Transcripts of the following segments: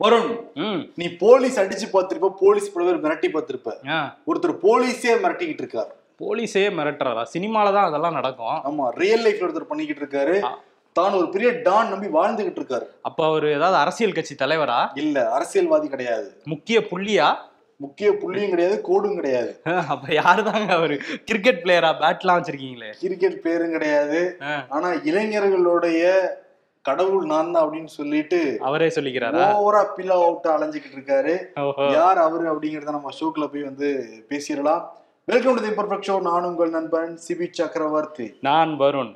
வருண் நீ போலீஸ் அடிச்சு பார்த்திருப்ப போலீஸ் பல மிரட்டி பார்த்திருப்ப. ஒருத்தர் போலீஸே மிரட்டிக்கிட்டு இருக்காரு. போலீஸே மிரட்டுறதா சினிமால தான் அதெல்லாம் நடக்கும். ஆமா ரியல் லைஃப்ல ஒருத்தர் பண்ணிக்கிட்டு இருக்காரு. தான் ஒரு பெரிய டான் நம்பி வாழ்ந்துகிட்டு இருக்காரு. அப்ப அவர் ஏதாவது அரசியல் கட்சி தலைவரா? இல்ல அரசியல்வாதி கிடையாது. முக்கிய புள்ளியா? முக்கிய புள்ளியும் கிடையாது கோடும் கிடையாது. அப்ப யாருதாங்க அவரு? கிரிக்கெட் பிளேயரா பேட்லாம் வச்சிருக்கீங்களே. கிரிக்கெட் பேரும் கிடையாது. ஆனா இளைஞர்களுடைய கடவுள் நான் தான் அப்படின்னு சொல்லிட்டு அவரே சொல்லிக்கிறாரா? ஓவரா பில்லா அவுட் அலைஞ்சுக்கிட்டு இருக்காரு. யார் அவரு அப்படிங்கறத நம்ம ஷோக்குள்ள போய் வந்து பேசிடலாம். Welcome to the perfect show நான் உங்கள் நண்பன் சிபி சக்கரவர்த்தி. நான் வருண்.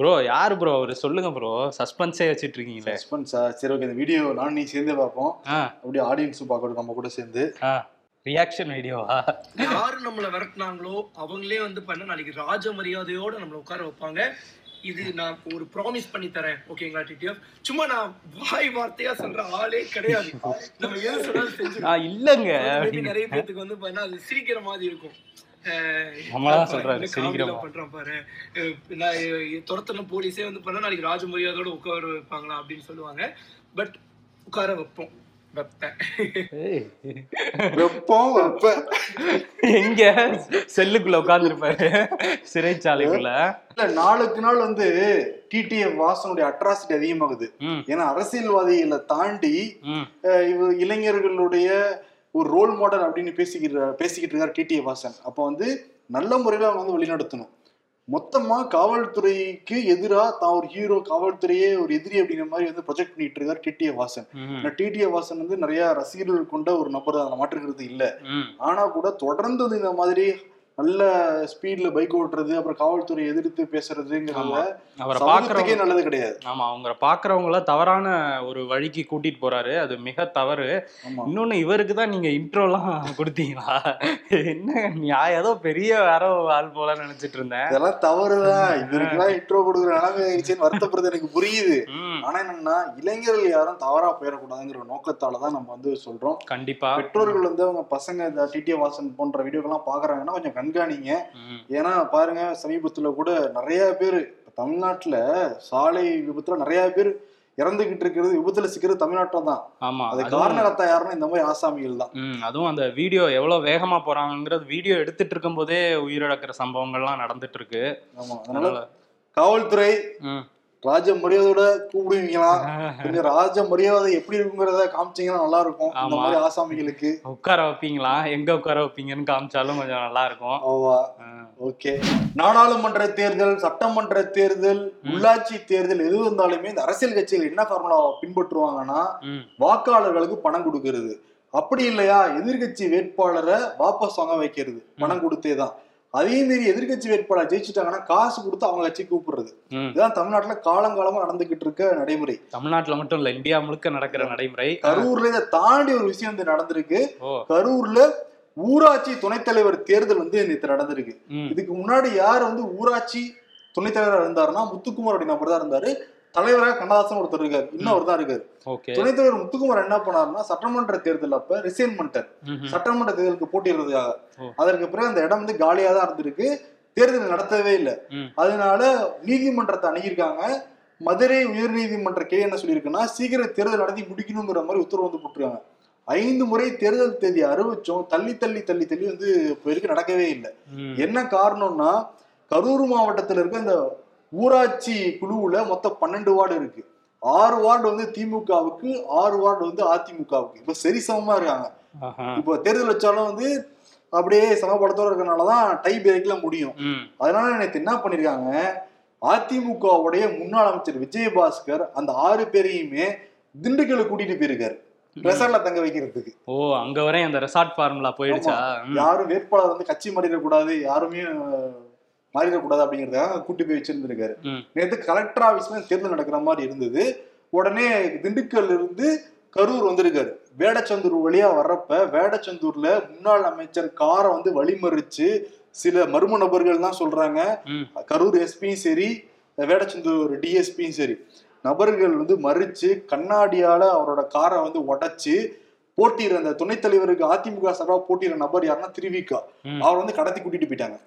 ப்ரோ யாரு ப்ரோ அவரு? சொல்லுங்க ப்ரோ சஸ்பென்ஸே வச்சிட்டு இருக்கீங்களே சஸ்பென்ஸா சரி ஓகே இந்த வீடியோ நான் நீ சேர்ந்தே பார்ப்போம். அப்படியே ஆடியன்ஸும் பார்க்கணும் நம்ம கூட சேர்ந்து. ரியாக்ஷன் வீடியோவா யாரு நம்மள விரட்டினாங்களோ அவங்களே வந்து பண்ண நாளைக்கு ராஜ மரியாதையோட நம்மள உட்கார வைப்பாங்க. இது நான் ஒரு ப்ராமிஸ் பண்ணி தரேன் ஓகேங்களா டிடிஎஃப் சும்மா நான் வாய் வார்த்தையா சொல்ற ஆளே கிடையாது. நம்ம எது சொன்னாலும் செஞ்சு ஆ இல்லங்க. நிறைய பேத்துக்கு வந்து பாத்தீங்கன்னா அது சிரிக்கிற மாதிரி இருக்கும். நான் துரத்தன போலீஸே வந்து பண்ணா நாளைக்கு ராஜ மரியாதையோட உட்கார வைப்பாங்களா அப்படின்னு சொல்லுவாங்க. பட் உட்கார வைப்போம். வைப்பேன் ஏய், வெப்பம் வெப்ப எங்க? செல்லுக்குள்ள உட்கார்ந்துருப்பாரு. சிறைச்சாலைக்குள்ள. இல்ல நாளுக்கு நாள் வந்து டிடிஎஃப் வாசனுடைய அட்ராசிட்டி அதிகமாகுது. ஏன்னா அரசியல்வாதிகளை தாண்டி இளைஞர்களுடைய ஒரு ரோல் மாடல் அப்படின்னு பேசிக்கிற பேசிக்கிட்டு இருக்காரு டிடிஎஃப் வாசன். அப்போ வந்து நல்ல முறையில் அவங்க வந்து வழிநடத்தணும். மொத்தமா காவல்துறைக்கு எதிரா தான் ஒரு ஹீரோ காவல்துறையே ஒரு எதிரி அப்படிங்கிற மாதிரி வந்து ப்ரொஜெக்ட் பண்ணிட்டு இருக்காரு டிடிஎஃப் வாசன். ம் டிடிஎஃப் வாசன் வந்து நிறைய ரசிகர்கள் கொண்ட ஒரு நபர் அதில் மாற்றுக்கிறது இல்ல. ஆனா கூட தொடர்ந்து இந்த மாதிரி நல்ல ஸ்பீட்ல பைக் ஓட்டுறது அப்புறம் காவல்துறை எதிர்த்து பேசுறதுங்கிறத. அவரை பாக்குறவங்க நல்லது கிடையாது. ஆமா அவங்கள பாக்குறவங்கள தவறான ஒரு வழிக்கு கூட்டிட்டு போறாரு. அது மிக தவறு. இன்னொன்னு இவருக்கு தான் நீங்க இன்ட்ரோலாம் கொடுத்தீங்களா? என்ன நான் ஏதோ பெரிய வேற ஆள் போல நினைச்சிட்டு இருந்தேன் இதெல்லாம் தவறுதான். இவருக்கெல்லாம் இன்ட்ரோ கொடுக்குற நிலைமை ஆயிடுச்சுன்னு வருத்தப்படுறது எனக்கு புரியுது. ஆனா என்னன்னா இளைஞர்கள் யாரும் தவறா போயிடக்கூடாதுங்கிற நோக்கத்தால தான் நம்ம வந்து சொல்றோம். கண்டிப்பா. பெற்றோர்கள் வந்து அவங்க பசங்க இந்த டிடிஏ வாசன் போன்ற வீடியோக்கெல்லாம் பாக்குறாங்கன்னா கொஞ்சம் கண்காணிங்க. ஏன்னா பாருங்க சமீபத்துல கூட நிறைய பேர் தமிழ்நாட்டுல சாலை விபத்துல நிறைய பேர் இறந்துகிட்டு இருக்கிறது விபத்துல சிக்கிறது தமிழ்நாட்டுல தான். ஆமா அது அதுவும் காரணகர்த்தா யாருன்னா இந்த மாதிரி ஆசாமிகள் தான். அதுவும் அந்த வீடியோ எவ்வளவு வேகமா போறாங்கங்கிறது வீடியோ எடுத்துட்டு இருக்கும் போதே உயிரிழக்கிற சம்பவங்கள்லாம் நடந்துட்டு இருக்கு. ஆமா அதனால காவல்துறை ராஜ மரியாதையோட கூப்பிடுவீங்களா? கொஞ்சம் ராஜ மரியாதை எப்படி இருக்குங்கிறத காமிச்சீங்கன்னா நல்லா இருக்கும். ஆமா. மாதிரி ஆசாமிகளுக்கு. உட்கார வைப்பீங்களா? எங்க உட்கார வைப்பீங்கன்னு காமிச்சாலும் கொஞ்சம் நல்லா இருக்கும். ஆமா. ஓகே. நாடாளுமன்ற தேர்தல் சட்டமன்ற தேர்தல் உள்ளாட்சி தேர்தல் எது வந்தாலுமே இந்த அரசியல் கட்சிகள் என்ன ஃபார்முலா பின்பற்றுவாங்கன்னா வாக்காளர்களுக்கு பணம் கொடுக்கறது. அப்படி இல்லையா? எதிர்க்கட்சி வேட்பாளரை வாபஸ் வாங்க வைக்கிறது. பணம் கொடுத்தே தான். அதே மீறி எதிர்க்கட்சி வேட்பாளர் ஜெயிச்சுட்டாங்கன்னா காசு கொடுத்து அவங்க கட்சி கூப்பிடுறது. இதுதான் தமிழ்நாட்டுல காலங்காலமா நடந்துகிட்டு இருக்க நடைமுறை. தமிழ்நாட்டுல மட்டும் இல்ல இந்தியா முழுக்க நடக்கிற நடைமுறை. கரூர்ல இதை தாண்டி ஒரு விஷயம் வந்து நடந்திருக்கு. கரூர்ல ஊராட்சி துணைத் தலைவர் தேர்தல் வந்து நேற்று நடந்திருக்கு. இதுக்கு முன்னாடி யார் வந்து ஊராட்சி துணைத் தலைவரா இருந்தாருன்னா முத்துக்குமார் அப்படி நபர் தான் இருந்தாரு. தலைவராக கண்ணதாசன் ஒருத்தர் இருக்காரு. இன்னொரு தான் இருக்காரு. துணைத் தலைவர் முத்துக்குமார் என்ன பண்ணாருன்னா சட்டமன்ற தேர்தல் அப்ப ரிசைன் பண்ணிட்டார். சட்டமன்ற தேர்தலுக்கு போட்டியிடுறதுக்காக. அதற்கு பிறகு அந்த இடம் வந்து காலியா தான் இருந்திருக்கு. தேர்தல் நடத்தவே இல்லை. அதனால நீதிமன்றத்தை அணுகியிருக்காங்க. மதுரை உயர்நீதிமன்ற கிளை என்ன சொல்லியிருக்குன்னா சீக்கிரம் தேர்தல் நடத்தி முடிக்கணுங்கிற மாதிரி உத்தரவு வந்து போட்டிருக்காங்க. ஐந்து முறை தேர்தல் தேதி அறிவிச்சோம் தள்ளி தள்ளி தள்ளி தள்ளி வந்து இப்போ வரைக்கும் நடக்கவே இல்லை. என்ன காரணம்னா கரூர் மாவட்டத்துல இருக்க இந்த ஊராட்சி குழுவுல மொத்தம் பன்னெண்டு வார்டு இருக்கு. ஆறு வார்டு வந்து திமுகவுக்கு ஆறு வார்டு வந்து அதிமுகவுக்கு. இப்ப சரி சமமா இருக்காங்க. இப்போ தேர்தல் வச்சாலும் வந்து அப்படியே சமபலத்தோட இருக்கறனாலதான் டை பிரேக்ல முடியும். அதனால நேற்று என்ன பண்ணிருக்காங்க? அதிமுகவுடைய முன்னாள் அமைச்சர் விஜயபாஸ்கர் அந்த ஆறு பேரையுமே திண்டுக்கல்ல கூட்டிட்டு போயிருக்காரு. ரெசார்ட்ல தங்க வைக்கிறதுக்கு. ஓ அங்க வரையும் அந்த ரெசார்ட் ஃபார்முலா போயிடுச்சா. யாரும் வேட்பாளர் வந்து கட்சி மாறிடக்கூடாது. யாருமே மாறிடக்கூடாது அப்படிங்கறதுக்காக கூட்டி போய் வச்சிருந்திருக்காரு. நேற்று கலெக்டர் ஆபீஸ்ல தேர்தல் நடக்கிற மாதிரி இருந்தது. உடனே திண்டுக்கல்ல இருந்து கரூர் வந்திருக்காரு. வேடச்சந்தூர் வழியா வர்றப்ப வேடச்சந்தூர்ல முன்னாள் அமைச்சர் காரை வந்து வழிமறிச்சு சில மர்ம நபர்கள் தான் சொல்றாங்க. கரூர் எஸ்பியும் சரி வேடச்சந்தூர் டிஎஸ்பியும் சரி. நபர்கள் வந்து மறிச்சு கண்ணாடியால அவரோட காரை வந்து உடைச்சு போட்டியிட அந்த துணைத் தலைவருக்கு அதிமுக சார்பாக போட்டியிட நபர் யாருன்னா திருவிக்கா. அவர் வந்து கடத்தி கூட்டிட்டு போயிட்டாங்க.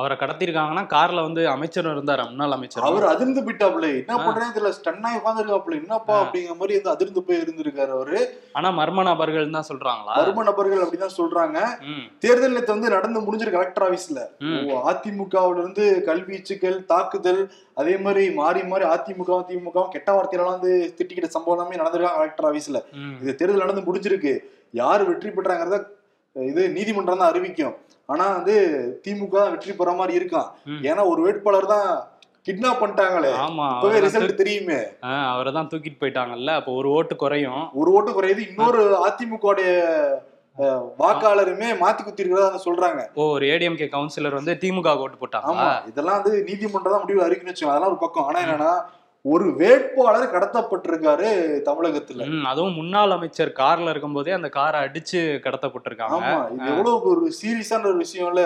அவரை கடத்திருக்காங்கன்னா கார்ல வந்து அமைச்சர் இருந்தாரு? முன்னாள் அமைச்சர் அவர் அதிர்ந்து போயிட்டாப்ல என்ன ஆ. பண்றேன்னு தெரியல. ஸ்டன்னாய் உட்காந்துருக்காப்ல என்னப்பா. அப்படிங்கிற மாதிரி வந்து அதிர்ந்து போய் இருந்திருக்காரு அவரு. ஆனா மர்ம நபர்கள் தான் சொல்றாங்களா? மர்ம நபர்கள் அப்படிதான் சொல்றாங்க. தேர்தல் நேத்து வந்து நடந்து முடிஞ்சிருக்கு கலெக்டர் ஆபீஸ்ல. அதிமுகவுல இருந்து கல்வீச்சுகள் தாக்குதல் அதே மாதிரி மாறி மாறி அதிமுகவும் திமுகவும் கெட்ட வார்த்தையெல்லாம் வந்து திட்டிக்கிட்ட சம்பவம் எல்லாமே நடந்திருக்காங்க கலெக்டர் ஆபீஸ்ல. இது தேர்தல் நடந்து முடிஞ்சிருக்கு. யார் வெற்றி பெற்றாங்கிறத இது நீதிமன்றம் தான் அறிவிக்கும். ஆனா வந்து திமுக வெற்றி பெற மாதிரி இருக்கான். ஏன்னா ஒரு வேட்பாளர் தான் கிட்னாப் பண்ணிட்டாங்களே. ஆமா இப்பவே ரிசல்ட் தெரியுமே. அவரை தான் தூக்கிட்டு போயிட்டாங்கல்ல அப்போ ஒரு ஓட்டு குறையும். ஒரு ஓட்டு குறையுது. இன்னொரு அதிமுக வாக்காளருமே மாத்தி குத்தி இருக்கிறதா சொல்றாங்க. ஓ ஒரு ஏடிஎம்கே கவுன்சிலர் வந்து திமுக ஓட்டு ஆமா போட்டாங்களா இதெல்லாம் வந்து நீதிமன்றம் தான் முடிவு அறிக்கணும் அதெல்லாம் ஒரு பக்கம். ஆனா என்னன்னா ஒரு வேட்பாளர் கடத்தப்பட்டிருக்காரு தமிழகத்துல. அதுவும் முன்னாள் அமைச்சர் கார்ல இருக்கும்போதே அந்த காரை அடிச்சு கடத்தப்பட்டிருக்காங்க. ஆமா இது எவ்வளவு ஒரு சீரியஸான ஒரு விஷயம் இல்ல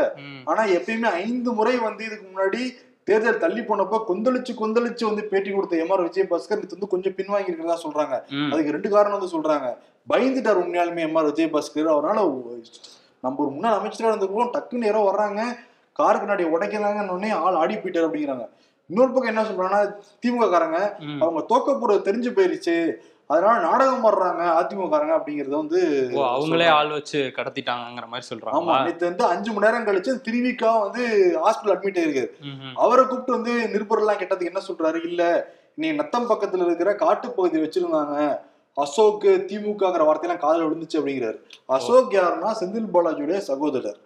ஆனா எப்பயுமே ஐந்து முறை வந்து இதுக்கு முன்னாடி தேர்தல் தள்ளி போனப்போ கொந்தளிச்சு கொந்தளிச்சு வந்து பேட்டி கொடுத்த எம் ஆர் விஜயபாஸ்கர் இது வந்து கொஞ்சம் பின்வாங்கி இருக்கிறதா சொல்றாங்க. அதுக்கு ரெண்டு காரணம் வந்து சொல்றாங்க. பயந்துட்டார் உண்மையாலுமே எம் ஆர் விஜயபாஸ்கர். அவரால நம்ம ஒரு முன்னாள் அமைச்சரா இருந்திருக்கோம் டக்குன்னு யாரோ வர்றாங்க கார் கண்ணாடி உடைக்கிறாங்கன்னு ஆள் ஆடி போயிட்டாரு அப்படிங்கிறாங்க. இன்னொரு பக்கம் என்ன சொல்றாங்கன்னா திமுக காரங்க. அவங்க தோக்க போறது தெரிஞ்சு போயிருச்சு அதனால நாடகம் ஆடுறாங்க அதிமுக காரங்க அப்படிங்கறத வந்து அவங்களே சொல்றாங்க. ஆள் வச்சு கடத்திட்டாங்கங்கிற மாதிரி ஆமா சொல்றாங்களா நேத்து வந்து அஞ்சு மணி நேரம் கழிச்சு திருவிக்கா வந்து ஹாஸ்பிட்டல் அட்மிட் ஆயிருக்கு. அவரை கூப்பிட்டு வந்து நிருபர்லாம் கேட்டதுக்கு என்ன சொல்றாரு இல்ல நீ நத்தம் பக்கத்துல இருக்கிற காட்டுப்பகுதி வச்சிருந்தாங்க அசோக் திமுகங்கிற வார்த்தையெல்லாம் காதுல விழுந்துச்சு அப்படிங்கிறாரு அசோக் யாருன்னா செந்தில் பாலாஜியுடைய சகோதரர்.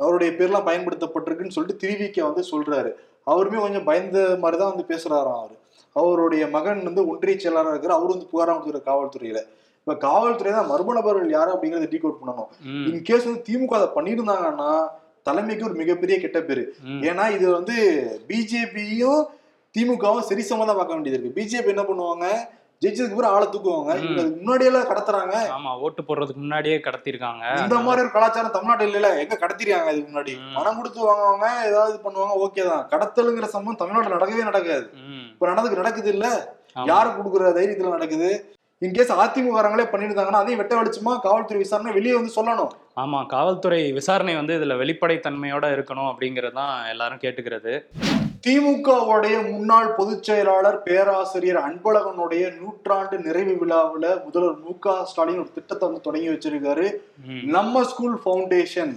அவருடைய பேர்லாம் பயன்படுத்தப்பட்டிருக்குன்னு சொல்லிட்டு திருவிக்க வந்து சொல்றாரு அவருமே கொஞ்சம் பயந்த மாதிரி தான் வந்து பேசுறாராம் அவரு. அவருடைய மகன் வந்து ஒன்றிய செயலாளர் இருக்கிற அவரு வந்து புகாரம் கொடுக்குற காவல்துறையில. இப்ப காவல்துறை தான் மர்ம நபர்கள் யாரு அப்படிங்கறத டீ கோட் பண்ணணும். ம், இன் கேஸ் வந்து திமுக அதை பண்ணியிருந்தாங்கன்னா தலைமைக்கு ஒரு மிகப்பெரிய கெட்ட பேரு. ஏன்னா இது வந்து பிஜேபியும் திமுகவும் சரிசமா தான் பார்க்க வேண்டியது இருக்கு. பிஜேபி என்ன பண்ணுவாங்க? ஜெயிச்சதுக்கு பிறகு ஆளை தூக்குவாங்க. ம். இவங்க அதுக்கு முன்னாடியெல்லாம் கடத்துறாங்க. ஆமா ஓட்டு போடுறதுக்கு முன்னாடியே கடத்திருக்காங்க. இந்த மாதிரி ஒரு கலாச்சாரம் தமிழ்நாட்டுல இல்ல எங்க கடத்திருக்காங்க இதுக்கு முன்னாடி. பணம் கொடுத்து வாங்குவாங்க ஏதாவது பண்ணுவாங்க ஓகே தான். கடத்தலுங்கிற சம்பவம் தமிழ்நாட்டுல நடக்கவே நடக்காது. இப்ப நடந்துக்கு நடக்குது இல்ல. யாரு கொடுக்குற தைரியத்துல நடக்குது? இன்கேஸ் அதிமுகங்களே பண்ணியிருந்தாங்கன்னா அதையும் வெட்ட வெளிச்சமா காவல்துறை விசாரணை வெளியே வந்து சொல்லணும். ஆமா காவல்துறை விசாரணை வந்து இதுல வெளிப்படைத்தன்மையோட இருக்கணும் அப்படிங்கறது தான் எல்லாரும் கேட்டுக்கிறது. திமுகவுடைய முன்னாள் பொதுச் செயலாளர் பேராசிரியர் அன்பழகனுடைய நூற்றாண்டு நிறைவு விழாவுல முதல்வர் மு க ஸ்டாலின் ஒரு திட்டத்தை வந்து தொடங்கி வச்சிருக்காரு. நம்ம ஸ்கூல் ஃபவுண்டேஷன்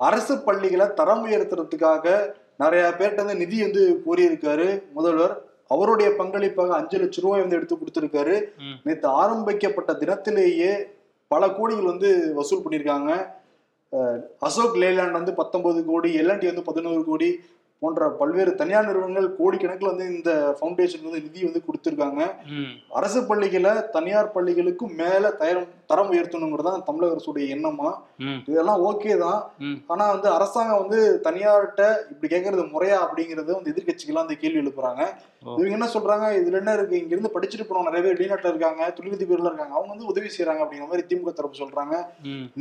அரசு பள்ளிகளை தரம் உயர்த்துறதுக்காக நிறைய பேர்கிட்ட வந்து நிதி வந்து கோரியிருக்காரு முதல்வர். அவருடைய பங்களிப்பாக அஞ்சு லட்சம் ரூபாய் வந்து எடுத்து கொடுத்திருக்காரு. நேற்று ஆரம்பிக்கப்பட்ட தினத்திலேயே பல கோடிகள் வந்து வசூல் பண்ணியிருக்காங்க. அசோக் லேலாண்ட் வந்து பத்தொன்பது கோடி எல்என்டி வந்து பதினோரு கோடி போன்ற பல்வேறு தனியார் நிறுவனங்கள் கோடிக்கணக்கில் வந்து இந்த ஃபவுண்டேஷன் வந்து நிதி வந்து கொடுத்துருக்காங்க. அரசு பள்ளிகளை தனியார் பள்ளிகளுக்கும் மேல தரம் தரம் உயர்த்தணுங்கிறது தான் தமிழக அரசுடைய எண்ணமா. இதெல்லாம் ஓகே தான். ஆனா வந்து அரசாங்கம் வந்து தனியார்கிட்ட இப்படி கேட்கறது முறையா அப்படிங்கறது வந்து எதிர்க்கட்சிகள்லாம் அந்த கேள்வி எழுப்புறாங்க. இவங்க என்ன சொல்றாங்க? இதுல என்ன இருக்கு? இங்க இருந்து படிச்சுட்டு போனவங்க நிறைய பேர் வெளிநாட்டுல இருக்காங்க தொழிலதிபர்ல இருக்காங்க. அவங்க வந்து உதவி செய்யறாங்க அப்படிங்கிற மாதிரி திமுக தரப்பு சொல்றாங்க.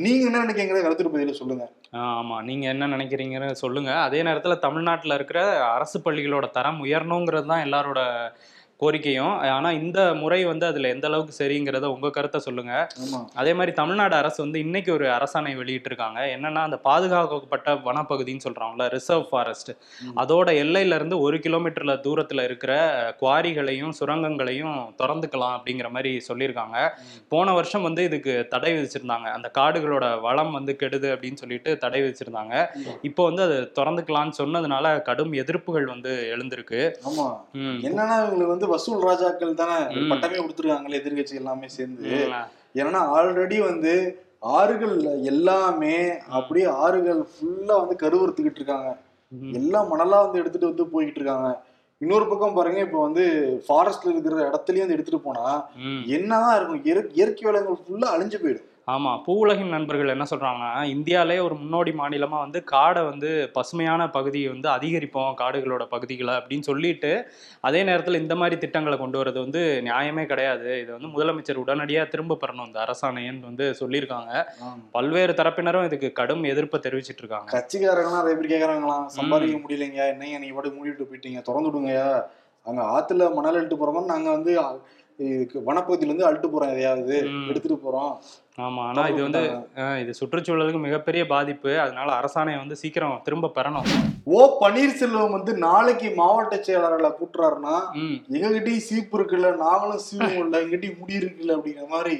நீங்க என்ன நினைக்கிறீங்க கருத்து பதில சொல்லுங்க. ஆமா. நீங்க என்ன நினைக்கிறீங்கன்னு சொல்லுங்க. அதே நேரத்துல தமிழ்நாட்டுல இருக்கிற அரசு பள்ளிகளோட தரம் உயரணுங்கிறது தான் எல்லாரோட கோரிக்கையும். ஆனா இந்த முறை வந்து அதுல எந்த அளவுக்கு சரிங்கிறத உங்க கருத்தை சொல்லுங்க. ஆமா. அதே மாதிரி தமிழ்நாடு அரசு வந்து இன்னைக்கு ஒரு அரசாணை வெளியிட்டிருக்காங்க. என்னன்னா அந்த பாதுகாக்கப்பட்ட வனப்பகுதின்னு சொல்றாங்கல்ல ரிசர்வ் ஃபாரஸ்ட். அதோட எல்லையில இருந்து ஒரு கிலோமீட்டர்ல தூரத்துல இருக்கிற குவாரிகளையும் சுரங்கங்களையும் திறந்துக்கலாம் அப்படிங்கிற மாதிரி சொல்லியிருக்காங்க. போன வருஷம் வந்து இதுக்கு தடை விதிச்சிருந்தாங்க. அந்த காடுகளோட வளம் வந்து கெடுது அப்படின்னு சொல்லிட்டு தடை விதிச்சிருந்தாங்க. இப்போ வந்து அது திறந்துக்கலாம்னு சொன்னதுனால கடும் எதிர்ப்புகள் வந்து எழுந்திருக்கு. என்னன்னா இவங்களுக்கு வந்து வசூல் ராஜாக்கள் தானே. பட்டமே கொடுத்துருக்காங்களே எதிர்க்கட்சி எல்லாமே சேர்ந்து. ஏன்னா ஆல்ரெடி வந்து ஆறுகள் எல்லாமே அப்படியே ஆறுகள் ஃபுல்லா வந்து கருவறுத்துக்கிட்டு இருக்காங்க. எல்லாம் மணலா வந்து எடுத்துட்டு வந்து போய்கிட்டு இருக்காங்க இன்னொரு பக்கம் பாருங்க இப்போ வந்து ஃபாரஸ்ட்ல இருக்கிற இடத்துலயும் வந்து எடுத்துட்டு போனா. என்னதான் இருக்கும் இயற்கை இயற்கை வளங்கள் ஃபுல்லா அழிஞ்சு போயிடும் ஆமா பூவுலகின் நண்பர்கள் என்ன சொல்றாங்கன்னா இந்தியாலே ஒரு முன்னோடி மாநிலமா வந்து காடை வந்து பசுமையான பகுதியை வந்து அதிகரிப்போம் காடுகளோட பகுதிகளை அப்படின்னு சொல்லிட்டு அதே நேரத்தில் இந்த மாதிரி திட்டங்களை கொண்டு வரது வந்து நியாயமே கிடையாது. இது வந்து முதலமைச்சர் உடனடியாக திரும்ப பெறணும். இந்த அரசாணைன்னு வந்து சொல்லியிருக்காங்க. பல்வேறு தரப்பினரும் இதுக்கு கடும் எதிர்ப்பை தெரிவிச்சிட்டு இருக்காங்க கட்சிக்காரங்களாம் நிறைய பேர் கேக்குறாங்களாம் சம்பாதிக்க முடியலைங்க. என்னங்க நீங்க பாட்டு மூடிட்டு போயிட்டீங்க. திறந்து விடுங்கயா அங்க ஆத்துல மணல் எடுத்து போறோம் நாங்க வந்து இதுக்கு வனப்பகுதியில இருந்து அழுட்டு போறோம் எதையாவது. எடுத்துட்டு போறோம். ஆமா ஆனா இது வந்து இது சுற்றுச்சூழலுக்கு மிகப்பெரிய பாதிப்பு. அதனால அரசாணை வந்து சீக்கிரம் திரும்ப பெறணும். ஓ பன்னீர்செல்வம் வந்து நாளைக்கு மாவட்ட செயலாளர்களை கூட்டுறாருன்னா எங்ககிட்டயும் சீப்பு இருக்குல்ல நாங்களும் சீவும் இல்ல எங்கிட்டயும் முடி இருக்குல்ல அப்படிங்கிற மாதிரி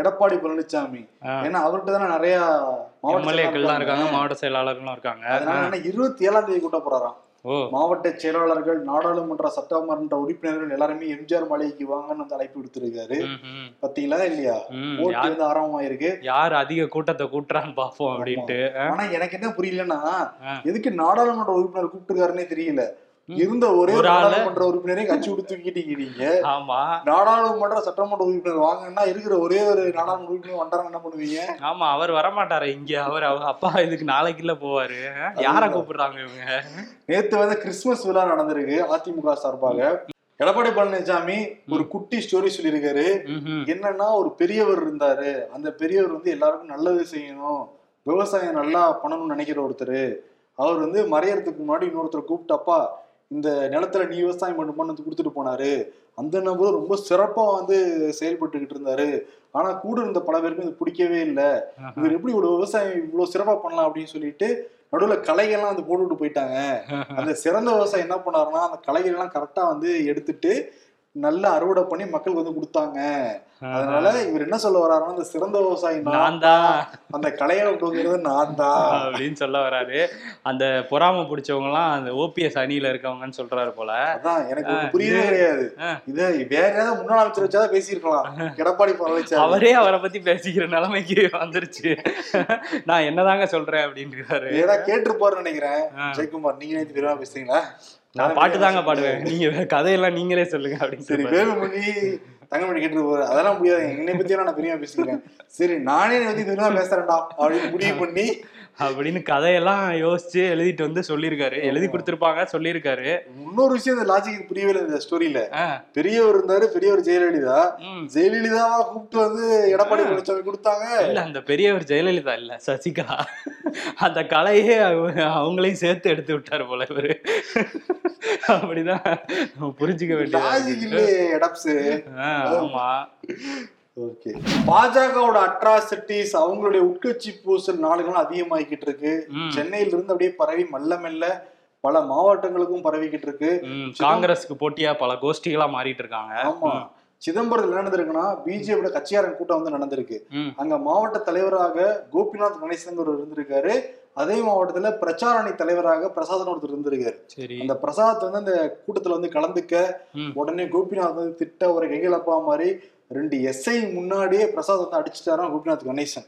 எடப்பாடி பழனிசாமி. ஏன்னா அவர்கிட்ட தானே நிறைய மாவட்ட எம்எல்ஏக்கள்லாம் இருக்காங்க மாவட்ட செயலாளர்களும் இருக்காங்க. அதனால இருபத்தி ஏழாம் தேதி கூட்ட போறாராம். மாவட்ட செயலாளர்கள் நாடாளுமன்ற சட்டமன்ற உறுப்பினர்கள் எல்லாருமே எம்ஜிஆர் மாளிகைக்கு வாங்கன்னு வந்து அழைப்பு விடுத்திருக்காரு. பாத்தீங்களா இல்லையா? யார் வந்து ஆரம்பமாயிருக்கு யார் அதிக கூட்டத்தை கூட்டுறான்னு பாப்போம் அப்படின்ட்டு ஆனா எனக்கு என்ன புரியலன்னா. எதுக்கு நாடாளுமன்ற உறுப்பினர் கூப்பிட்டுருக்காருன்னே தெரியல. இருந்த ஒரே ஒரு ஒரு ஆளு. நாடாளுமன்ற உறுப்பினரை கட்சி விட்டு தூக்கிட்டீங்க ஆமா. நாடாளுமன்ற சட்டமன்ற உறுப்பினர் வாங்கன்னா இருக்கிற ஒரே ஒரு நாடாளுமன்ற உறுப்பினர் வந்தாங்க என்ன பண்ணுவீங்க? ஆமா அவர் வரமாட்டாரு இங்க. அவர் அவங்க அப்பா இதுக்கு நாளைக்கு இல்ல போவாரு. யார கூப்பிடுறாங்க இவங்க? நேத்து வந்து கிறிஸ்துமஸ் விழா நடந்திருக்கு அதிமுக சார்பாக. எடப்பாடி பழனிசாமி ஒரு குட்டி ஸ்டோரி சொல்லியிருக்காரு. என்னன்னா ஒரு பெரியவர் இருந்தாரு. அந்த பெரியவர் வந்து எல்லாருக்கும் நல்லது செய்யணும் விவசாயம் நல்லா பண்ணணும்னு நினைக்கிற ஒருத்தர். அவர் வந்து மறையறதுக்கு முன்னாடி இன்னொருத்தர் கூப்பிட்டப்பா இந்த நிலத்துல நீ விவசாயம் பண்ணுமான்னு வந்து கொடுத்துட்டு போனாரு. அந்த நபர் ரொம்ப சிறப்பா வந்து செயல்பட்டுக்கிட்டு இருந்தாரு. ஆனா கூட இருந்த பல பேருக்கு இது பிடிக்கவே இல்லை. இவர் எப்படி இவ்வளவு விவசாயம் இவ்வளவு சிறப்பா பண்ணலாம் அப்படின்னு சொல்லிட்டு நடுவுல களைகள்லாம் வந்து போட்டுவிட்டு போயிட்டாங்க. அந்த சிறந்த விவசாயி என்ன பண்ணாருன்னா அந்த களைகள் எல்லாம் கரெக்டா வந்து எடுத்துட்டு நல்லா அறுவடை பண்ணி மக்களுக்கு வந்து கொடுத்தாங்க. அதனால இவர் என்ன சொல்ல வர்றாருன்னா அந்த சிறந்த விவசாயி நான் தான் அந்த களைகளை விட்டுங்கிறது நான் தான் அப்படின்னு சொல்ல வராரு. அந்த பொறாம பிடிச்சவங்க எல்லாம் அந்த ஓபிஎஸ் அணியில இருக்கவங்கன்னு சொல்றாரு போல. அதான் எனக்கு புரியவே கிடையாது. இத வேற ஏதாவது முன்னாள் அமைச்சர் வச்சாதான் பேசியிருக்கலாம். எடப்பாடி பழனிசாமி அவரே அவரை பத்தி பேசிக்கிற நிலைமைக்கு வந்துருச்சு. நான் என்னதாங்க சொல்றேன் அப்படின்றாரு. ஏதா கேட்டிருப்பாருன்னு நினைக்கிறேன். ஜெயக்குமார் நீங்க நேற்று பெருமா பேசுறீங்களா நான் பாட்டு தாங்க பாடுவேன். நீங்க கதையெல்லாம் நீங்களே சொல்லுங்க அப்படின்னு சரி. வேலுமணி தங்கமணி கேட்டு போற அதெல்லாம் முடியாது என்னை பத்தி நான் பெருமையா பேசிக்கிறேன். சரி நானே பத்தி பெருமையா பேசுறேன்டா அப்படின்னு முடிவு பண்ணி அப்படின்னு கதையெல்லாம் யோசிச்சு எழுதிட்டு வந்து சொல்லியிருக்காரு. எழுதி கொடுத்திருப்பாங்க சொல்லியிருக்காரு. இன்னொரு விஷயம் இந்த லாஜிக் புரியவே இல்லை இந்த ஸ்டோரியில. பெரியவர் இருந்தாரு பெரியவர் ஜெயலலிதா. ம். ஜெயலலிதாவா கூப்பிட்டு வந்து எடப்பாடி பழனிசாமி கொடுத்தாங்க? இல்ல அந்த பெரியவர் ஜெயலலிதா இல்ல சசிகலா. அந்த கலையே அவங்க- அவங்களையும் சேர்த்து எடுத்து விட்டாரு போல இவரு. அப்படிதான் புரிஞ்சுக்க லாஜிக் வேண்டியது இல்லையே ஆமா. ஓகே பாஜகவோட அட்ராசிட்டிஸ் அவங்களுடைய உட்கட்சி பூசல் நாள் அதிகமாகிக்கிட்டு இருக்கு. சென்னையில இருந்து அப்படியே பரவி மெல்ல மெல்ல பல மாவட்டங்களுக்கும் பரவிக்கிட்டு இருக்கு. காங்கிரஸுக்கு போட்டியா பல கோஷ்டிகளா மாறிட்டு இருக்காங்க. ஆமா. சிதம்பரத்தில் நடந்திருக்குன்னா பிஜேபியோட கட்சியாரன் கூட்டம் வந்து நடந்திருக்கு. அங்க மாவட்ட தலைவராக கோபிநாத் கணேசன் இருந்திருக்காரு. அதே மாவட்டத்துல பிரச்சார அணி தலைவராக பிரசாதன் ஒருத்தர் இருந்திருக்காரு. அந்த பிரசாத் வந்து அந்த கூட்டத்துல வந்து கலந்துக்க. உடனே கோபிநாத் வந்து திட்ட ஒரு கைகளப்பா மாதிரி ரெண்டு எஸ்ஐ முன்னாடியே பிரசாத் வந்து அடிச்சுட்டாராம் கோபிநாத் கணேசன்.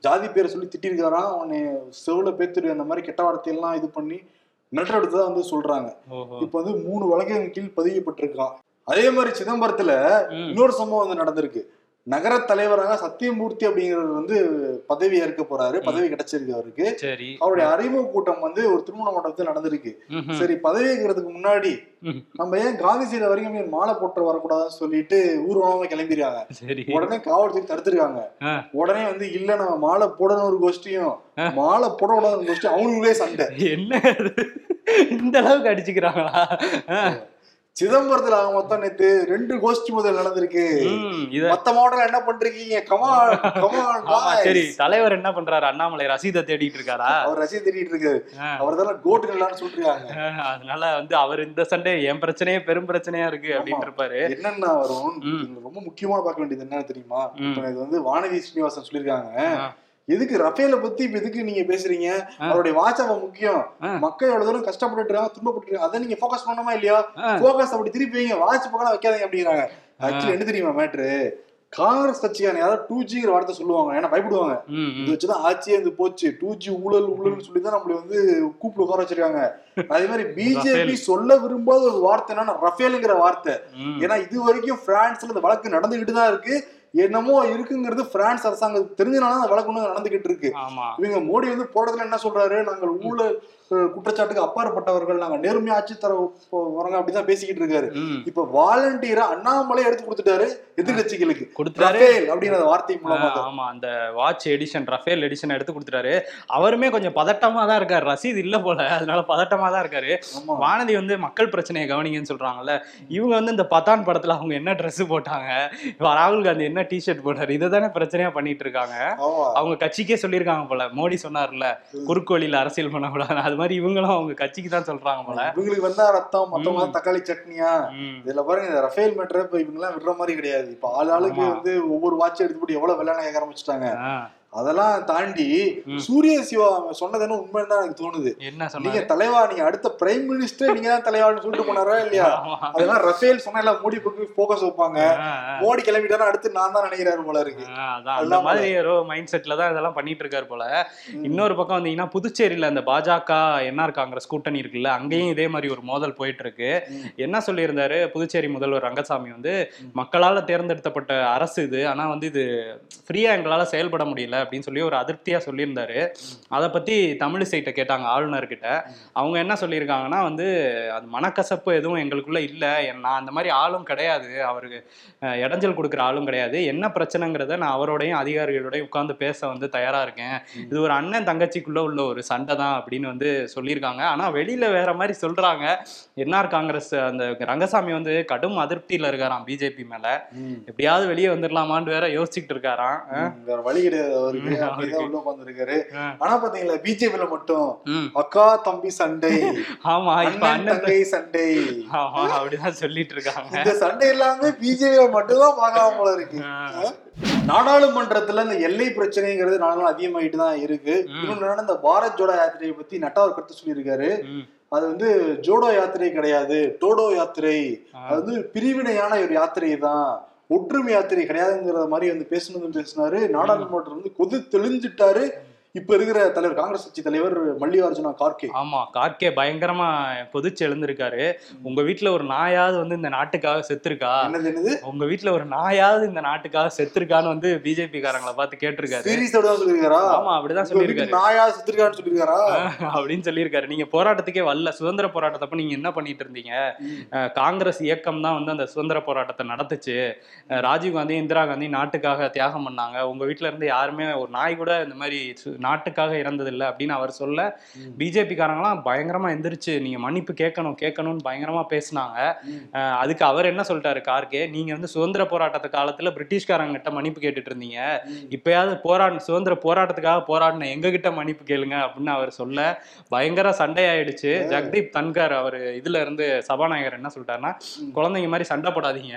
ஜாதி பேரை சொல்லி திட்டிருக்காராம் அவனை செவுல பேத்துரு அந்த மாதிரி கெட்ட வார்த்தையெல்லாம் இது பண்ணி மிரட்டல் எடுத்ததா வந்து சொல்றாங்க. இப்ப வந்து மூணு வழக்குகளின் கீழ் பதியப்பட்டிருக்கான். அதே மாதிரி சிதம்பரத்துல. இன்னொரு சம்பவம் வந்து நடந்திருக்கு. நகர தலைவராக சத்தியமூர்த்தி அப்படிங்கிறவர் வந்து பதவி ஏற்க போறாரு. பதவி கிடைச்சிருக்கு அவருக்கு சரி. அவருடைய அறிமுக கூட்டம் வந்து ஒரு திருமண மண்டபத்தில் நடந்திருக்கு. சரி பதவி ஏற்கிறதுக்கு முன்னாடி. நம்ம ஏன் காந்தி சீல வரைக்கும் மாலை போட்டு வரக்கூடாதுன்னு சொல்லிட்டு ஊர்வலமா கிளம்பிடுறாங்க உடனே காவல்துறை தடுத்துருக்காங்க. உடனே வந்து இல்ல நம்ம மாலை போடணும் ஒரு கோஷ்டியும். மாலை போடக்கூடாது ஒரு கோஷ்டி அவங்களுக்குள்ளே சண்டை. என்ன? இந்த அளவுக்கு அடிச்சுக்கிறாங்களா. சிதம்பரத்துல ஆக மொத்தம் நேத்து ரெண்டு கோஷ்டி முதல் நடந்திருக்கு. மத்த மாவட்டம் என்ன பண்றீங்க? கமான் ஆமா சரி தலைவர் என்ன பண்றாரு? அண்ணாமலை ரசீதை தேடிட்டு இருக்காரா? அவர் ரசிகை தேடிட்டு இருக்காரு. அவர் தான் கோட்டு நல்லான்னு ஆஹ் அதனால வந்து அவர் இந்த சண்டை என் பிரச்சனையே பெரும் பிரச்சனையா இருக்கு அப்படின்னு இருப்பாரு. என்னன்னா வரும் ரொம்ப முக்கியமா பார்க்க வேண்டியது என்னன்னு தெரியுமா? இது வந்து வானதி ஸ்ரீனிவாசன் சொல்லிருக்காங்க ஆ. எதுக்கு ரஃபேல பத்தி இப்ப எதுக்கு நீங்க பேசுறீங்க? அவருடைய வாட்ஸ்அப் முக்கியம். மக்கள் எவ்வளவு தூரம் கஷ்டப்பட்டு இருக்காங்க துன்பப்பட்டு அதை நீங்க ஃபோக்கஸ் பண்ணணுமா இல்லையா? ஆ. ஃபோக்கஸ் அப்படி திருப்பி வைங்க. வாட்ச் பக்கம் வைக்காதீங்க அப்படிங்கிறாங்க. ஆக்சுவலி என்ன தெரியுமா மேட்ரு காங்கிரஸ் கட்சிக்கான யாராவது டூ ஜிங்கிற வார்த்தை சொல்லுவாங்க. ஏன்னா பயப்படுவாங்க. இது. வச்சுதான் ஆட்சியே வந்து போச்சு. டூ ஜி ஊழல் ஊழல்னு சொல்லி தான் நம்மள வந்து கூப்பிட்டு உட்கார வச்சிருக்காங்க. அதே மாதிரி பிஜேபி சொல்ல விரும்பாத ஒரு வார்த்தை என்னன்னா ரஃபேலுங்கிற வார்த்தை. ஏன்னா இது வரைக்கும் பிரான்ஸ்ல இந்த வழக்கு நடந்துகிட்டு தான் இருக்கு. என்னமோ இருக்குங்கிறது பிரான்ஸ் அரசாங்கம் தெரிஞ்சனால அந்த வழக்கு நடந்துகிட்டு இருக்கு. இவங்க மோடி வந்து போடுறதுல என்ன சொல்றாரு? நாங்கள் ஊழல் குற்றச்சாட்டுக்கு அப்பாற்பட்டவர்கள் நாங்க நேர்மையா ஆட்சி தர வரங்க அப்படிதான் பேசிக்கிட்டு இருக்காரு. இப்ப வாலண்டியரா அண்ணாமலை எடுத்து கொடுத்துட்டாரு எதிர்கட்சிகளுக்கு கொடுத்துட்டாரு. அப்படிங்கிற வார்த்தை மூலமாக. ஆ, ஆமா அந்த வாட்ச் எடிஷன் ரஃபேல் எடிஷன் எடுத்து கொடுத்துட்டாரு. அவருமே கொஞ்சம் பதட்டமா தான் இருக்காரு. ரசீது இல்ல போல அதனால பதட்டமா தான் இருக்காரு. வானதி வந்து மக்கள் பிரச்சனையை கவனிங்கன்னு சொல்றாங்கல்ல இவங்க வந்து இந்த பத்தான் படத்துல அவங்க என்ன Dress போட்டாங்க இப்ப ராகுல் காந்தி என்ன டிஷர்ட் போட்டாரு இதை தானே பிரச்சனையா பண்ணிட்டு இருக்காங்க. அவங்க கட்சிக்கே சொல்லியிருக்காங்க போல. மோடி சொன்னார்ல குறுக்கு வழியில அரசியல் பண்ணக்கூடாது அது மாதிரி இவங்களும் அவங்க கட்சிக்கு தான் சொல்றாங்க போல இவங்களுக்கு வந்தா ரத்தம் மத்தவங்க. தக்காளி சட்னியா. இதுல பாருங்க ரஃபேல் மேட்டர் இப்ப இவங்க எல்லாம் விடுற மாதிரி கிடையாது இப்ப ஆள் ஆளுக்கு. வந்து ஒவ்வொரு வாட்ச் எடுத்து போட்டு எவ்வளவு கேட்க ஆரம்பிச்சிட்டாங்க அதெல்லாம் தாண்டி. சூரிய சிவா அவங்க சொன்னதுன்னு உண்மைன்னு தான் எனக்கு தோணுது. என்ன நீங்க தலைவா நீங்க அடுத்த பிரைம் மினிஸ்டர் நீங்க தான் தலைவான்னு சொல்லிட்டு போனாரா இல்லையா? அதெல்லாம் ரஃபேல் சொன்னா எல்லாம் மோடி பக்கம் போக்கஸ் வைப்பாங்க. மோடி கிளம்பிட்டாரா அடுத்து நான் தான் நினைக்கிறாரு போல இருக்கு. அந்த மாதிரி ஏதோ மைண்ட் செட்ல தான் இதெல்லாம் பண்ணிட்டு இருக்காரு போல இன்னொரு பக்கம் வந்தீங்கன்னா புதுச்சேரியில அந்த பாஜக என்ஆர் காங்கிரஸ் கூட்டணி இருக்குல்ல அங்கேயும் இதே மாதிரி ஒரு மோதல் போயிட்டு இருக்கு. என்ன சொல்லியிருந்தாரு? புதுச்சேரி முதல்வர் ரங்கசாமி வந்து மக்களால தேர்ந்தெடுக்கப்பட்ட அரசு இது. ஆனா வந்து இது ஃப்ரீயா எங்களால செயல்பட முடியல. அப்படின்னு சொல்லி ஒரு அதிருப்தியா சொல்லியிருந்தாரு. அதை பத்தி தமிழிசைட்ட கேட்டாங்க ஆளுநர்கிட்ட. அவங்க என்ன சொல்லியிருக்காங்கன்னா வந்து அது மனக்கசப்பு எதுவும் எங்களுக்குள்ள இல்ல. நான் அந்த மாதிரி ஆளும் கிடையாது. அவருக்கு இடைஞ்சல் கொடுக்குற ஆளும் கிடையாது. என்ன பிரச்சனைங்கிறத நான் அவரோடையும் அதிகாரிகளோடய உட்கார்ந்து பேச வந்து தயாரா இருக்கேன். இது ஒரு அண்ணன் தங்கச்சிக்குள்ள உள்ள ஒரு சண்டை தான் அப்படின்னு வந்து சொல்லியிருக்காங்க. ஆனா வெளியில வேற மாதிரி சொல்றாங்க. என்ஆர் காங்கிரஸ் அந்த ரங்கசாமி வந்து கடும் அதிருப்தியில இருக்காராம். பிஜேபி மேல. எப்படியாவது வெளியே வந்துடலாமான்னு வேற யோசிச்சுட்டு இருக்காராம். வேற வழி கிடையாது. அவருக்கு அப்படிதான் உள்ள உட்காந்துருக்காரு. ஆனா பாத்தீங்களா பிஜேபியில மட்டும். அக்கா தம்பி சண்டை ஆமா அண்ணன் தங்கை சண்டை அப்படிதான் சொல்லிட்டு இருக்காங்க இந்த சண்டை எல்லாமே பிஜேபியில மட்டும்தான் பார்க்கலாம் போல இருக்கு. நாடாளுமன்றத்துல இந்த எல்லை பிரச்சனைங்கிறது நாளும் அதிகமாயிட்டு தான் இருக்கு. இன்னொன்னு இந்த பாரத் ஜோடோ யாத்திரையை பத்தி நட்டா ஒரு கருத்து சொல்லியிருக்காரு. அது வந்து ஜோடோ யாத்திரை கிடையாது டோடோ யாத்திரை. அது வந்து பிரிவினையான ஒரு யாத்திரை தான் ஒற்றுமை யாத்திரை கிடையாதுங்கிற மாதிரி வந்து பேசணும்னு பேசினாரு நாடாளுமன்றம் வந்து கொது தெளிஞ்சிட்டாரு இப்ப இருக்கிற தலைவர் காங்கிரஸ் கட்சி தலைவர் மல்லிகார்ஜுனா கார்கே. ஆமா கார்கே பயங்கரமா பொதிச்சு எழுந்திருக்காரு. உங்க வீட்ல ஒரு நாயாவது வந்து இந்த நாட்டுக்காக செத்துருக்கா? என்னது என்னது? உங்க வீட்ல ஒரு நாயாவது இந்த நாட்டுக்காக செத்துருக்கான்னு வந்து பிஜேபி காரங்களை பார்த்து கேட்டிருக்காரு. சொல்லியிருக்காரா? ஆமா அப்படிதான் சொல்லியிருக்காரு. நாயா செத்துருக்கான்னு சொல்லியிருக்காரா? அப்படின்னு சொல்லியிருக்காரு. நீங்க போராட்டத்துக்கே வரல. சுதந்திர போராட்டத்தப்ப நீங்க என்ன பண்ணிட்டு இருந்தீங்க? காங்கிரஸ் இயக்கம் தான் வந்து அந்த சுதந்திர போராட்டத்தை நடத்துச்சு. அஹ் ராஜீவ் காந்தி இந்திரா காந்தி நாட்டுக்காக தியாகம் பண்ணாங்க. உங்க வீட்ல இருந்து யாருமே ஒரு நாய் கூட இந்த மாதிரி நாட்டுக்காக இறந்ததில்லை அப்படின்னு அவர் சொல்ல ம். பிஜேபி காரங்களாம் பயங்கரமா எந்திரிச்சு நீங்க மன்னிப்பு கேட்கணும் கேட்கணும்னு பயங்கரமா பேசினாங்க அதுக்கு அவர் என்ன சொல்லிட்டாரு கார்கே நீங்க வந்து சுதந்திர போராட்டத்து காலத்துல பிரிட்டிஷ்காரங்க கிட்ட மன்னிப்பு கேட்டுட்டு இருந்தீங்க. இப்பயாவது போராட சுதந்திர போராட்டத்துக்காக போராடின எங்க கிட்ட மன்னிப்பு கேளுங்க அப்படின்னு அவர் சொல்ல பயங்கர சண்டையாயிடுச்சு ஜெகதீப் தன்கர் அவர் இதுல இருந்து சபாநாயகர் என்ன சொல்லிட்டாருன்னா. குழந்தைங்க மாதிரி சண்டை போடாதீங்க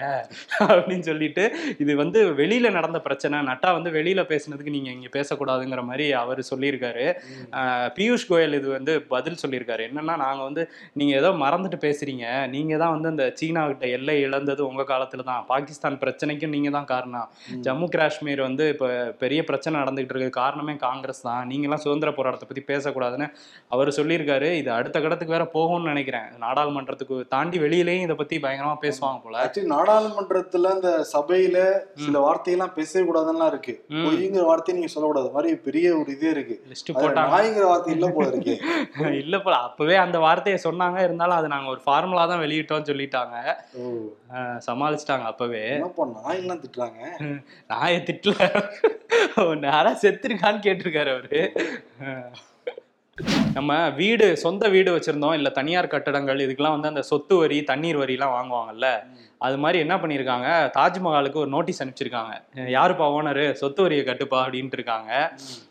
அப்படின்னு சொல்லிட்டு இது வந்து வெளியில நடந்த பிரச்சனை நட்டா வந்து வெளியில பேசுனதுக்கு நீங்க இங்க பேசக்கூடாதுங்கிற மாதிரி அவர் சொல்லியிருக்காரு. ம். ஆஹ் பியூஷ் கோயல் இது வந்து பதில் சொல்லியிருக்காரு. என்னன்னா நாங்க வந்து நீங்க ஏதோ மறந்துட்டு பேசுறீங்க. நீங்க தான் வந்து அந்த சீனா கிட்ட எல்லை இழந்தது உங்க காலத்துல தான். பாகிஸ்தான் பிரச்சனைக்கும் நீங்க தான் காரணம். ஜம்மு காஷ்மீர் வந்து இப்ப பெரிய பிரச்சனை நடந்துகிட்டு இருக்கு காரணமே காங்கிரஸ் தான். நீங்க எல்லாம் சுதந்திர போராட்டத்தை பத்தி பேசக்கூடாதுன்னு அவர் சொல்லியிருக்காரு. இது அடுத்த கட்டத்துக்கு வேற போகும்னு நினைக்கிறேன். நாடாளுமன்றத்துக்கு தாண்டி வெளியிலயும் இதை பத்தி பயங்கரமா பேசுவாங்க போல. ஆக்சுவலி நாடாளுமன்றத்துல இந்த சபையில சில வார்த்தையெல்லாம் பேசவே கூடாதுன்னா இருக்கு. பொய்ங்கிற வார்த்தையை நீங்க சொல்லக்கூடாது. மாதிரி பெரிய ஒரு இதே இருக்கு. லிஸ்ட் போட்டாங்க. நாய்ங்கிற வார்த்தை இல்ல போல இருக்கு. இல்ல போல. அப்பவே அந்த வார்த்தையை சொன்னாங்க. இருந்தாலும் அது நாங்க ஒரு ஃபார்முலா தான் வெளியிட்டோம்னு சொல்லிட்டாங்க. சமாளிச்சிட்டாங்க அப்பவே. என்னப்பா நாயெல்லாம் திட்டுறாங்க. நாயை திட்டல. நேரா செத்துருக்கான்னு கேட்டிருக்காரு அவரு. நம்ம வீடு சொந்த வீடு வச்சிருந்தோம். இல்ல தனியார் கட்டடங்கள் இதுக்கெல்லாம் வந்து அந்த சொத்து வரி தண்ணீர் வரி எல்லாம் வாங்குவாங்கல்ல அது மாதிரி என்ன பண்ணியிருக்காங்க? தாஜ்மஹாலுக்கு ஒரு நோட்டீஸ் அனுப்பிச்சிருக்காங்க. யாருப்பா ஓனரு சொத்து வரியை கட்டுப்பா அப்படின்ட்டு இருக்காங்க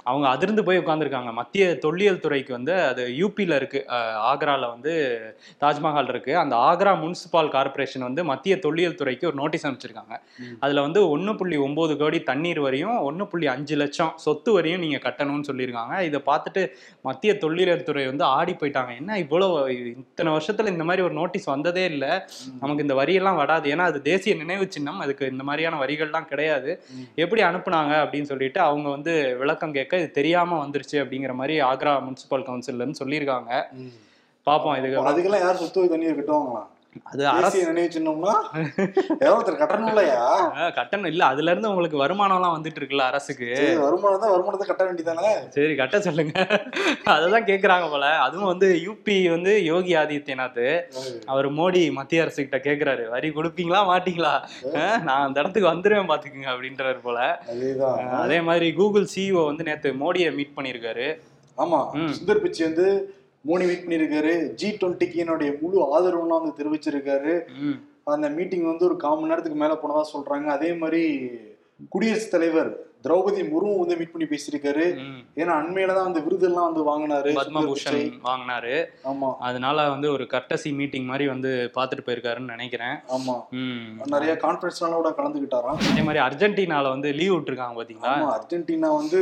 அவங்க அதிர்ந்து போய் உட்காந்துருக்காங்க மத்திய தொல்லியல் துறைக்கு வந்து அது யூபியில் இருக்கு. அஹ் ஆக்ரால வந்து தாஜ்மஹால் இருக்கு. அந்த ஆக்ரா முனிசிபால் கார்ப்பரேஷன் வந்து மத்திய தொல்லியல் துறைக்கு ஒரு நோட்டீஸ் அனுப்பிச்சிருக்காங்க. அதுல வந்து ஒன்று புள்ளி ஒன்பது கோடி தண்ணீர் வரியும் ஒன்று புள்ளி அஞ்சு லட்சம் சொத்து வரியும் நீங்க கட்டணும்னு சொல்லியிருக்காங்க. இதை பார்த்துட்டு மத்திய தொல்லியல் துறை வந்து ஆடி போயிட்டாங்க. என்ன இவ்வளோ இத்தனை வருஷத்துல இந்த மாதிரி ஒரு நோட்டீஸ் வந்ததே இல்லை. நமக்கு இந்த வரியெல்லாம் வராது. ஏன்னா அது தேசிய நினைவு சின்னம். அதுக்கு இந்த மாதிரியான வரிகள்லாம் கிடையாது. எப்படி அனுப்புனாங்க அப்படின்னு சொல்லிட்டு அவங்க வந்து விளக்கம் கேட்க இது தெரியாம வந்துருச்சு அப்படிங்கிற மாதிரி ஆக்ரா முனிசிபல் கவுன்சில்ல இருந்து சொல்லியிருக்காங்க. ம். பார்ப்போம் இதுக்கு அதுக்கெல்லாம் யார் சொத்து தண்ணீர் கட்டுவாங்களாம்? அது அரசு தேசிய நினைவு சின்னம்னா? ஏதோ ஒருத்தர் கட்டணும் இல்லையா? கட்டணம் இல்ல. அதுல இருந்து உங்களுக்கு வருமானம்லாம் வந்துட்டு இருக்குல்ல அரசுக்கு. வருமானம் தான் வருமானத்தை கட்ட வேண்டியதானே சரி கட்ட சொல்லுங்க. அததான் கேக்குறாங்க போல. அதுவும் வந்து யூபி வந்து யோகி ஆதித்யநாத். அவர் மோடி மத்திய அரசு கிட்ட கேக்குறாரு. வரி கொடுப்பீங்களா மாட்டீங்களா? நான் அந்த இடத்துக்கு வந்துருவேன் பாத்துக்குங்க அப்படின்றாரு போல. அதே மாதிரி கூகுள் சிஇஓ வந்து நேத்து மோடியை மீட் பண்ணியிருக்காரு ஆமா. சுந்தர் பிச்சை வந்து மோடி மீட் பண்ணியிருக்காரு. ஜி டுவெண்ட்டிக்கு என்னுடைய முழு ஆதரவுலாம் வந்து தெரிவிச்சிருக்காரு. அந்த மீட்டிங் வந்து ஒரு கால் மணி நேரத்துக்கு மேல போனதா சொல்றாங்க. அதே மாதிரி குடியரசுத் தலைவர் திரௌபதி முர்மு வந்து மீட் பண்ணி பேசியிருக்காரு. ஏன்னா அண்மையில தான் அந்த விருதெல்லாம் வந்து வாங்கினாரு. பத்மபூஷன். வாங்கினாரு. ஆமா. அதனால வந்து ஒரு கர்டசி மீட்டிங் மாதிரி வந்து பார்த்துட்டு போயிருக்காருன்னு நினைக்கிறேன். ஆமா. நிறைய கான்ஃபரன்ஸ்லாம் கூட கலந்துக்கிட்டாராம் அதே மாதிரி அர்ஜென்டினால வந்து லீவ் விட்டுருக்காங்க பாத்தீங்களா? அர்ஜென்டினா வந்து.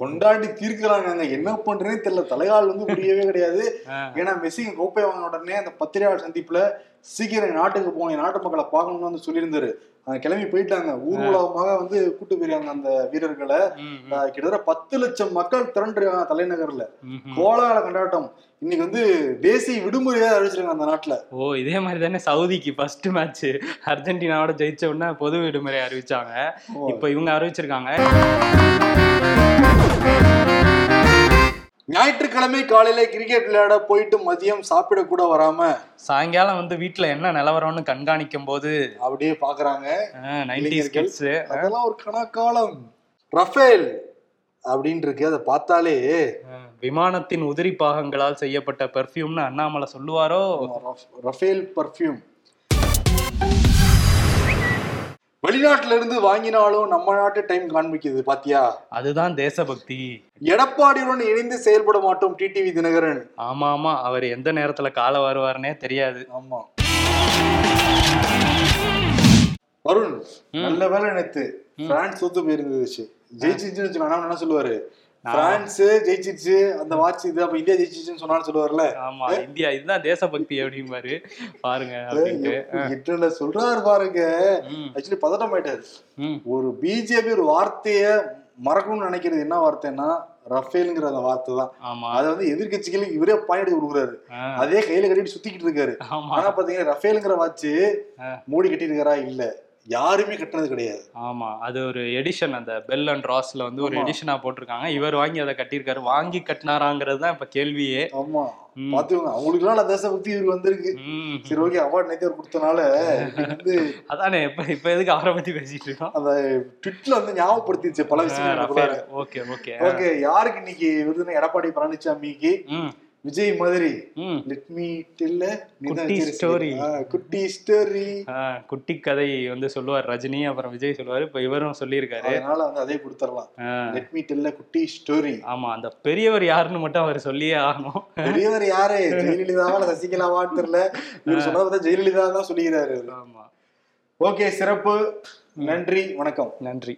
கொண்டாடி தீர்க்கிறாங்க. என்ன பண்றேனே தெரியல. தலைகால் வந்து புரியவே கிடையாது. ஏன்னா மெஸ்ஸி கோப்பை வாங்கின உடனே அந்த பத்திரிகையாளர் சந்திப்புல சீக்கிரம் நாட்டுக்கு என் நாட்டு மக்களை பார்க்கணும்னு வந்து சொல்லியிருந்தாரு. கிளம்பி போயிட்டாங்க. ஊர்வலமாக வந்து கூட்டு போயிருக்காங்க அந்த வீரர்களை. கிட்டத்தட்ட பத்து லட்சம் மக்கள் திரண்டிருக்காங்க தலைநகர்ல. கோலாகல கொண்டாட்டம். இன்னைக்கு வந்து தேசிய விடுமுறையா அறிவிச்சிருக்காங்க அந்த நாட்டுல. ஓ இதே மாதிரி தானே சவுதிக்கு ஃபர்ஸ்ட் மேட்ச் அர்ஜென்டினாவோட ஜெயிச்ச உடனே பொது விடுமுறை அறிவிச்சாங்க. இப்போ இவங்க அறிவிச்சிருக்காங்க. ஞாயிற்றுக்கிழமை காலையில கிரிக்கெட் விளையாட போயிட்டு மதியம் சாப்பிட கூட வராம சாயங்காலம் வந்து வீட்ல என்ன நிலவரம்னு கண்காணிக்கும் போது அப்படியே பாக்குறாங்க. அதெல்லாம் ஒரு கணக்காலம் ரஃபேல் அப்படின்னு இருக்கு அதை பார்த்தாலே விமானத்தின் உதிரி பாகங்களால் செய்யப்பட்ட பெர்ஃப்யூம்னு அண்ணாமலை சொல்லுவாரோ? ரஃப்- ரஃபேல் பர்ஃப்யூம் வெளிநாட்டுல இருந்து வாங்கினாலும் நம்ம நாட்டு டைம் காண்பிக்குது பாத்தியா? அதுதான் தேசபக்தி. எடப்பாடியுடன் இணைந்து செயல்பட மாட்டோம் டிடிவி தினகரன். ஆமா ஆமா. அவர் எந்த நேரத்துல கால வருவாருன்னே தெரியாது. ஆமா. வருண் நல்ல வேலை நேத்து. பிரான்ஸ் தோத்து போயிருந்துச்சு. ஜெயிச்சிருச்சுன்னு வச்சுக்கோ ஆனா என்ன சொல்லுவாரு? பிரான்ஸ் ஜெயிச்சிருச்சு அந்த வாட்ச் இது அப்ப இந்தியா ஜெயிச்சிருச்சுன்னு சொன்னாலும் சொல்லுவார்ல. ஆமா இந்தியா இதுதான் தேசபக்தி அப்படிம்பாரு. பாருங்க அப்படின்ட்டு. சொல்றாரு பாருங்க. ஆக்சுவலி பதட்டம் ஆயிட்டாரு. ஒரு பிஜேபி ஒரு வார்த்தைய மறக்கணும்னு நினைக்கிறது என்ன வார்த்தைன்னா ரஃபேல்ங்கிற அந்த வார்த்தை தான். ஆமா. அதை வந்து எதிர்கட்சிகளுக்கு இவரே பாயிண்ட் கொடுக்குறாரு. அதே கையில கட்டிட்டு சுத்திக்கிட்டு இருக்காரு. ஆனா பாத்தீங்கன்னா ரஃபேல்ங்கிற வாட்ச். மோடி கட்டியிருக்காரா? இல்ல. யாருமே கட்டினது கிடையாது. ஆமா அது ஒரு எடிஷன் அந்த பெல் அண்ட் ராஸ்ல வந்து ஒரு. எடிஷனா போட்டிருக்காங்க. இவர் வாங்கி அதை கட்டியிருக்காரு. வாங்கி கட்டினாராங்கிறது தான் இப்ப கேள்வியே. ஆமா. பாத்துக்கோங்க அவங்களுக்கு எல்லாம் தேசபக்தி இவருக்கு வந்திருக்கு. சரி ஓகே அவார்ட் நேத்து அவர் கொடுத்தனால வந்து அதானே இப்ப இப்ப எதுக்கு அவரை பத்தி பேசிட்டு இருக்கோம்? அந்த ட்விட்ல வந்து ஞாபகப்படுத்திச்சு பல விஷயங்கள் ஓகே ஓகே. ஓகே யாருக்கு இன்னைக்கு விருதுனா எடப்பாடி பழனிசாமிக்கு விஜய் மாதிரி. லெட் மீ டெல்ல குட்டி story. குட்டி ஸ்டோரி குட்டி கதை வந்து சொல்லுவார் ரஜினி அப்புறம் விஜய் சொல்லுவாரு. இப்ப இவரும் சொல்லியிருக்காரு. அதனால வந்து அதே கொடுத்துடலாம். லெட் மீ டெல்ல குட்டி ஸ்டோரி ஆமா அந்த பெரியவர் யாருன்னு மட்டும் அவர் சொல்லியே ஆகணும். பெரியவர் யாரு? ஜெயலலிதாவா இல்ல சசிகலாவான்னு தெரியல. இவர் சொன்னதை பார்த்தா ஜெயலலிதா தான் சொல்லிக்கிறாரு. ஆமா. ஓகே சிறப்பு. நன்றி வணக்கம். நன்றி.